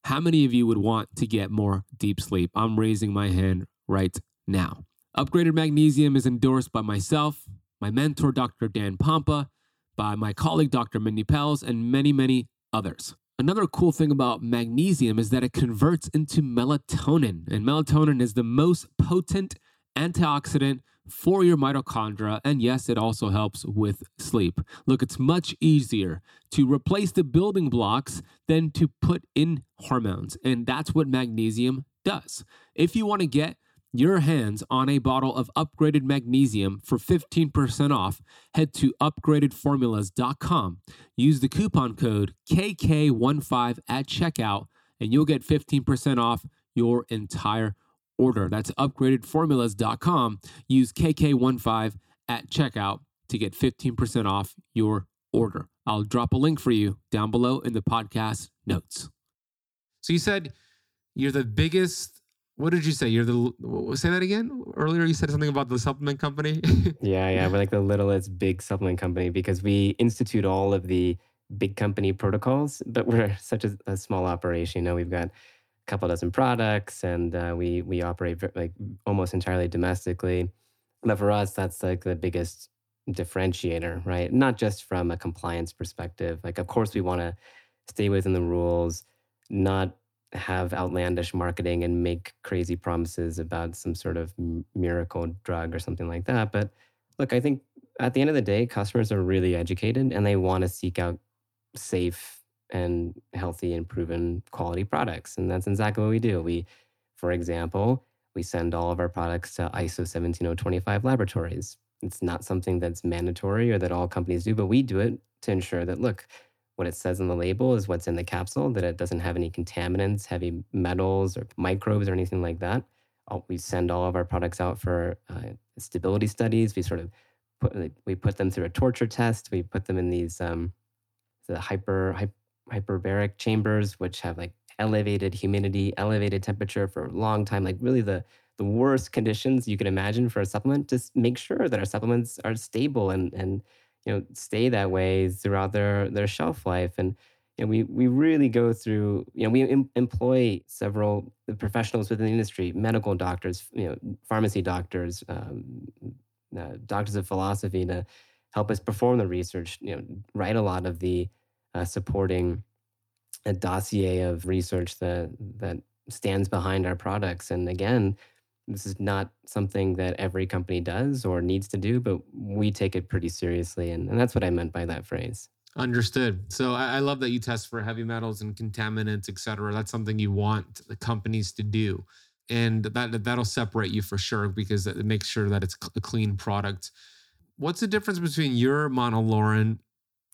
How many of you would want to get more deep sleep? I'm raising my hand right now. Upgraded magnesium is endorsed by myself, my mentor, Dr. Dan Pompa, by my colleague, Dr. Mindy Pelz, and many, many others. Another cool thing about magnesium is that it converts into melatonin, and melatonin is the most potent antioxidant for your mitochondria. And yes, it also helps with sleep. Look, it's much easier to replace the building blocks than to put in hormones. And that's what magnesium does. If you want to get your hands on a bottle of upgraded magnesium for 15% off, head to upgradedformulas.com. Use the coupon code KK15 at checkout, and you'll get 15% off your entire order. That's upgradedformulas.com. Use KK15 at checkout to get 15% off your order. I'll drop a link for you down below in the podcast notes. So you said you're the biggest what did you say? You're the say that again. Earlier, you said something about the supplement company. yeah, yeah, we're like the littlest big supplement company because we institute all of the big company protocols, but we're such a, a small operation. You know, we've got a couple dozen products, and uh, we we operate like almost entirely domestically. But for us, that's like the biggest differentiator, right? Not just from a compliance perspective. Like, of course, we want to stay within the rules, not have outlandish marketing and make crazy promises about some sort of miracle drug or something like that. But look, I think at the end of the day, customers are really educated and they want to seek out safe and healthy and proven quality products. And that's exactly what we do. We, for example, we send all of our products to ISO 17025 laboratories. It's not something that's mandatory or that all companies do, but we do it to ensure that, look, what it says on the label is what's in the capsule, that it doesn't have any contaminants, heavy metals, or microbes, or anything like that. We send all of our products out for uh, stability studies. We sort of put we put them through a torture test. We put them in these um, the hyper, hyper hyperbaric chambers, which have like elevated humidity, elevated temperature for a long time, like really the the worst conditions you can imagine for a supplement. Just make sure that our supplements are stable and and you know stay that way throughout their their shelf life. And you know, we we really go through you know we em- employ several professionals within the industry medical doctors you know pharmacy doctors um, uh, doctors of philosophy to help us perform the research you know write a lot of the uh, supporting a dossier of research that that stands behind our products. And again this is not something that every company does or needs to do, but we mm-hmm. take it pretty seriously. And, and that's what I meant by that phrase. Understood. So I, I love that you test for heavy metals and contaminants, et cetera. That's something you want the companies to do. And that that'll separate you for sure because it makes sure that it's a clean product. What's the difference between your monolaurin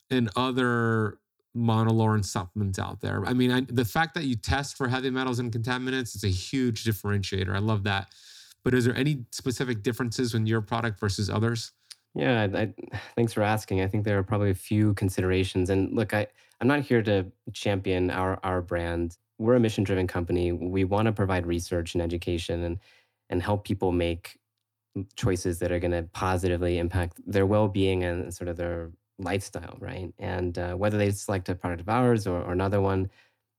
and other monolaurin supplements out there? I mean, I, the fact that you test for heavy metals and contaminants is a huge differentiator. I love that. But is there any specific differences in your product versus others? Yeah, I, thanks for asking. I think there are probably a few considerations. And look, I, I'm not here to champion our, our brand. We're a mission driven company. We want to provide research and education and, and help people make choices that are going to positively impact their well being and sort of their lifestyle, right? And uh, whether they select a product of ours or, or another one,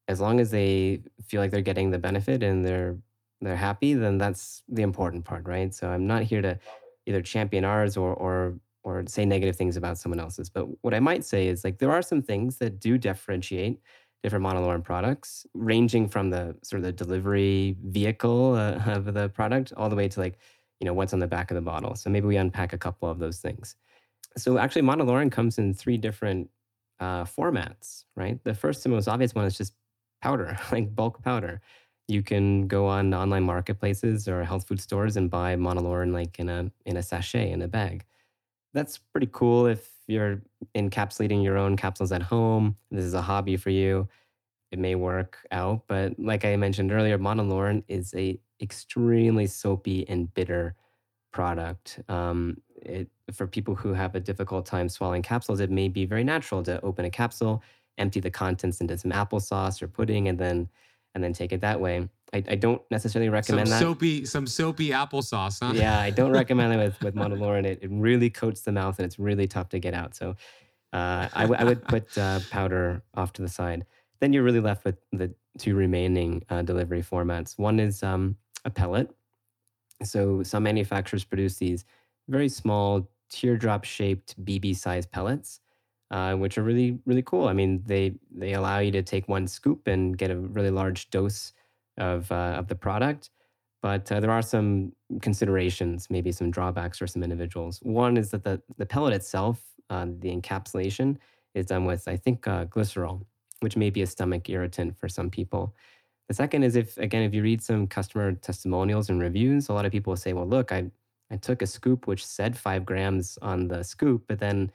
as long as they feel like they're getting the benefit and they're they're happy, then that's the important part, right? So I'm not here to either champion ours or or or say negative things about someone else's. But what I might say is like there are some things that do differentiate different monolaurin products, ranging from the sort of the delivery vehicle uh, of the product all the way to like you know what's on the back of the bottle. So maybe we unpack a couple of those things. So actually, monolaurin comes in three different uh, formats, right? The first and most obvious one is just powder, like bulk powder. You can go on online marketplaces or health food stores and buy monolaurin like in a in a sachet in a bag. That's pretty cool if you're encapsulating your own capsules at home. This is a hobby for you. It may work out, but like I mentioned earlier, monolaurin is a extremely soapy and bitter product. Um, it, for people who have a difficult time swallowing capsules, it may be very natural to open a capsule, empty the contents into some applesauce or pudding, and then and then take it that way. I, I don't necessarily recommend some that. soapy some soapy applesauce, huh? Yeah, I don't recommend it with with monolaurin. It, it really coats the mouth and it's really tough to get out. So uh, I, w- I would put uh, powder off to the side. Then you're really left with the two remaining uh, delivery formats. One is um, a pellet. So some manufacturers produce these very small teardrop shaped BB size pellets. Uh, which are really really cool. I mean, they they allow you to take one scoop and get a really large dose of uh, of the product. But uh, there are some considerations, maybe some drawbacks for some individuals. One is that the the pellet itself, uh, the encapsulation, is done with I think uh, glycerol, which may be a stomach irritant for some people. The second is if again if you read some customer testimonials and reviews, a lot of people will say, well, look, I I took a scoop which said five grams on the scoop, but then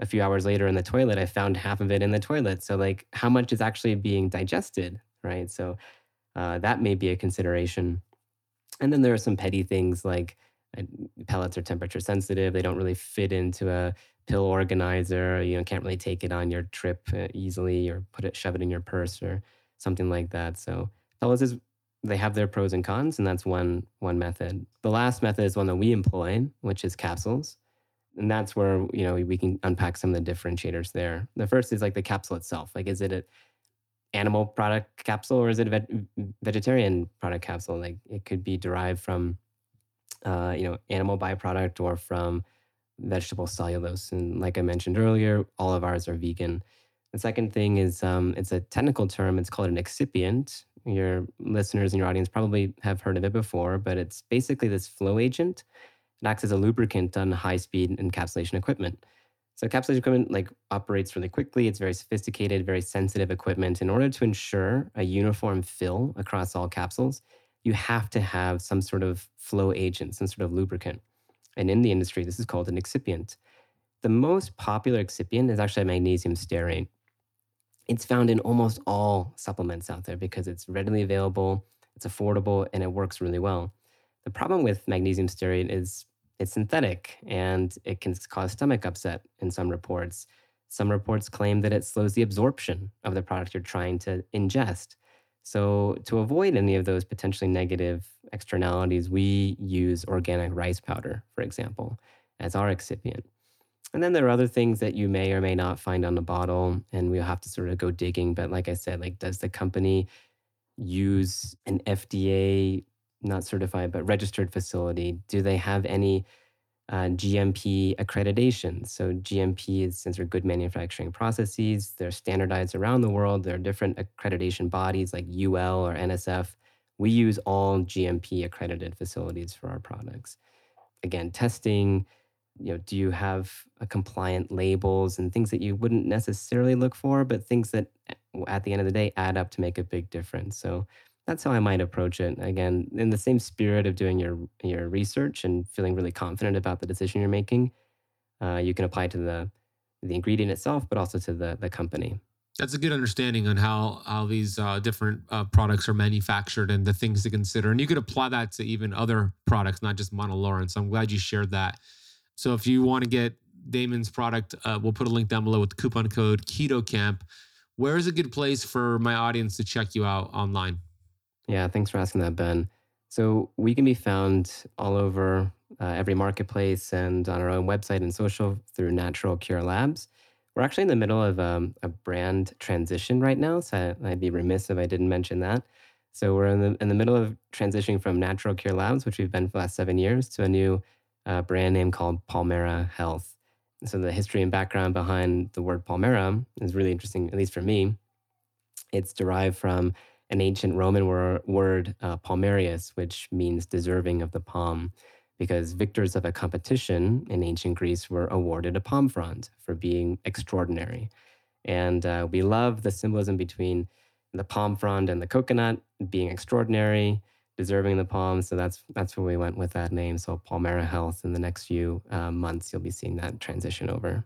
a few hours later in the toilet, I found half of it in the toilet. So, like, how much is actually being digested, right? So, uh, that may be a consideration. And then there are some petty things like uh, pellets are temperature sensitive. They don't really fit into a pill organizer. You know, can't really take it on your trip uh, easily or put it, shove it in your purse or something like that. So, pellets is they have their pros and cons, and that's one one method. The last method is one that we employ, which is capsules and that's where you know we can unpack some of the differentiators there. The first is like the capsule itself. Like, is it an animal product capsule or is it a ve- vegetarian product capsule? Like, it could be derived from uh, you know animal byproduct or from vegetable cellulose. And like I mentioned earlier, all of ours are vegan. The second thing is um, it's a technical term. It's called an excipient. Your listeners and your audience probably have heard of it before, but it's basically this flow agent it acts as a lubricant on high speed encapsulation equipment. So encapsulation equipment like operates really quickly. It's very sophisticated, very sensitive equipment. In order to ensure a uniform fill across all capsules, you have to have some sort of flow agent, some sort of lubricant. And in the industry, this is called an excipient. The most popular excipient is actually magnesium stearate. It's found in almost all supplements out there because it's readily available, it's affordable, and it works really well. The problem with magnesium stearate is it's synthetic and it can cause stomach upset in some reports. Some reports claim that it slows the absorption of the product you're trying to ingest. So, to avoid any of those potentially negative externalities, we use organic rice powder, for example, as our excipient. And then there are other things that you may or may not find on the bottle, and we'll have to sort of go digging. But like I said, like, does the company use an FDA not certified, but registered facility? Do they have any uh, GMP accreditation? So GMP is since they're good manufacturing processes, they're standardized around the world. There are different accreditation bodies like UL or NSF. We use all GMP accredited facilities for our products. Again, testing, you know, do you have a compliant labels and things that you wouldn't necessarily look for, but things that at the end of the day add up to make a big difference. So that's how I might approach it. Again, in the same spirit of doing your your research and feeling really confident about the decision you're making, uh, you can apply to the the ingredient itself, but also to the the company. That's a good understanding on how how these uh, different uh, products are manufactured and the things to consider. And you could apply that to even other products, not just monolaurin. So I'm glad you shared that. So if you want to get Damon's product, uh, we'll put a link down below with the coupon code Keto Kamp. Where is a good place for my audience to check you out online? Yeah, thanks for asking that, Ben. So we can be found all over uh, every marketplace and on our own website and social through Natural Cure Labs. We're actually in the middle of um, a brand transition right now, so I'd be remiss if I didn't mention that. So we're in the in the middle of transitioning from Natural Cure Labs, which we've been for the last seven years, to a new uh, brand name called Palmara Health. So the history and background behind the word Palmara is really interesting, at least for me. It's derived from an ancient Roman wor- word, uh, palmarius, which means deserving of the palm, because victors of a competition in ancient Greece were awarded a palm frond for being extraordinary. And uh, we love the symbolism between the palm frond and the coconut being extraordinary, deserving the palm. So that's that's where we went with that name. So Palmara Health. In the next few uh, months, you'll be seeing that transition over.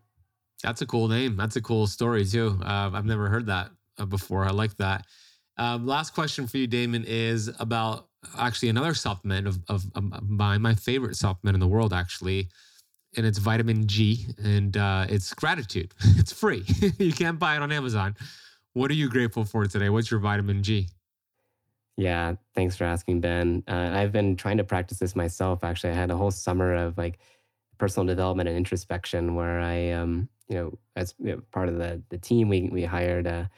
That's a cool name. That's a cool story too. Uh, I've never heard that uh, before. I like that. Um, last question for you, Damon, is about actually another supplement of, of, of my, my favorite supplement in the world, actually. And it's vitamin G and uh, it's gratitude. It's free. you can't buy it on Amazon. What are you grateful for today? What's your vitamin G? Yeah, thanks for asking, Ben. Uh, I've been trying to practice this myself. Actually, I had a whole summer of like personal development and introspection where I, um, you know, as you know, part of the the team, we we hired a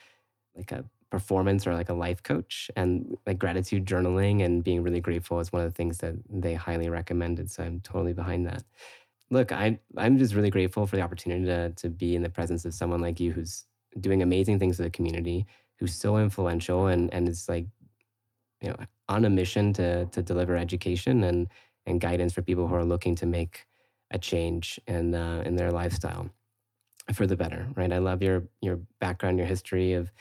like a performance or like a life coach, and like gratitude journaling and being really grateful is one of the things that they highly recommended. So I'm totally behind that. Look, I I'm just really grateful for the opportunity to to be in the presence of someone like you who's doing amazing things for the community, who's so influential and and is like you know on a mission to to deliver education and and guidance for people who are looking to make a change in uh, in their lifestyle for the better right i love your your background your history of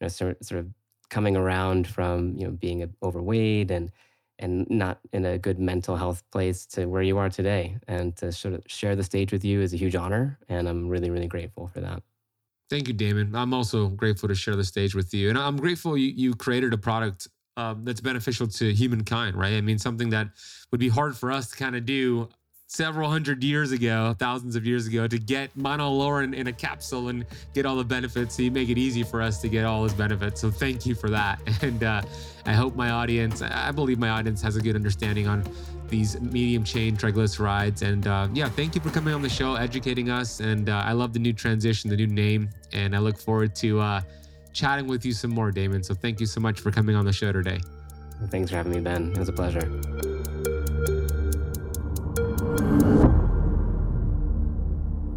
you know sort, sort of coming around from you know being overweight and and not in a good mental health place to where you are today and to sort of share the stage with you is a huge honor and i'm really really grateful for that Thank you, Damon. I'm also grateful to share the stage with you. And I'm grateful you, you created a product um, that's beneficial to humankind, right? I mean, something that would be hard for us to kind of do several hundred years ago, thousands of years ago, to get monolaurin in a capsule and get all the benefits. So you make it easy for us to get all those benefits. So thank you for that. And uh, I hope my audience, I believe my audience has a good understanding on these medium chain triglycerides. And uh, yeah, thank you for coming on the show, educating us. And uh, I love the new transition, the new name. And I look forward to uh, chatting with you some more, Damon. So thank you so much for coming on the show today. Thanks for having me, Ben. It was a pleasure.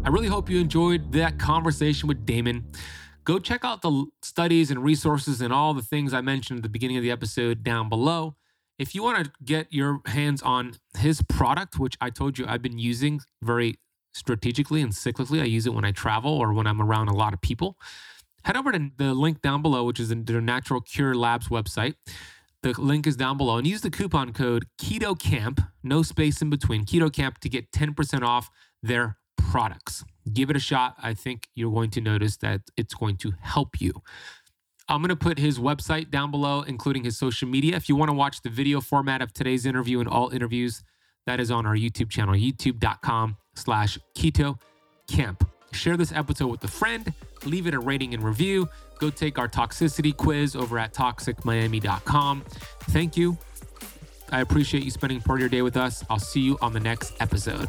I really hope you enjoyed that conversation with Damon. Go check out the studies and resources and all the things I mentioned at the beginning of the episode down below. If you want to get your hands on his product, which I told you I've been using very strategically and cyclically, I use it when I travel or when I'm around a lot of people. Head over to the link down below, which is their Natural Cure Labs website. The link is down below and use the coupon code Keto Kamp, no space in between, Keto Kamp to get 10% off their products. Give it a shot. I think you're going to notice that it's going to help you. I'm going to put his website down below, including his social media. If you want to watch the video format of today's interview and all interviews, that is on our YouTube channel, youtube.com slash keto kamp. Share this episode with a friend, leave it a rating and review. Go take our toxicity quiz over at toxicmiami.com. Thank you. I appreciate you spending part of your day with us. I'll see you on the next episode.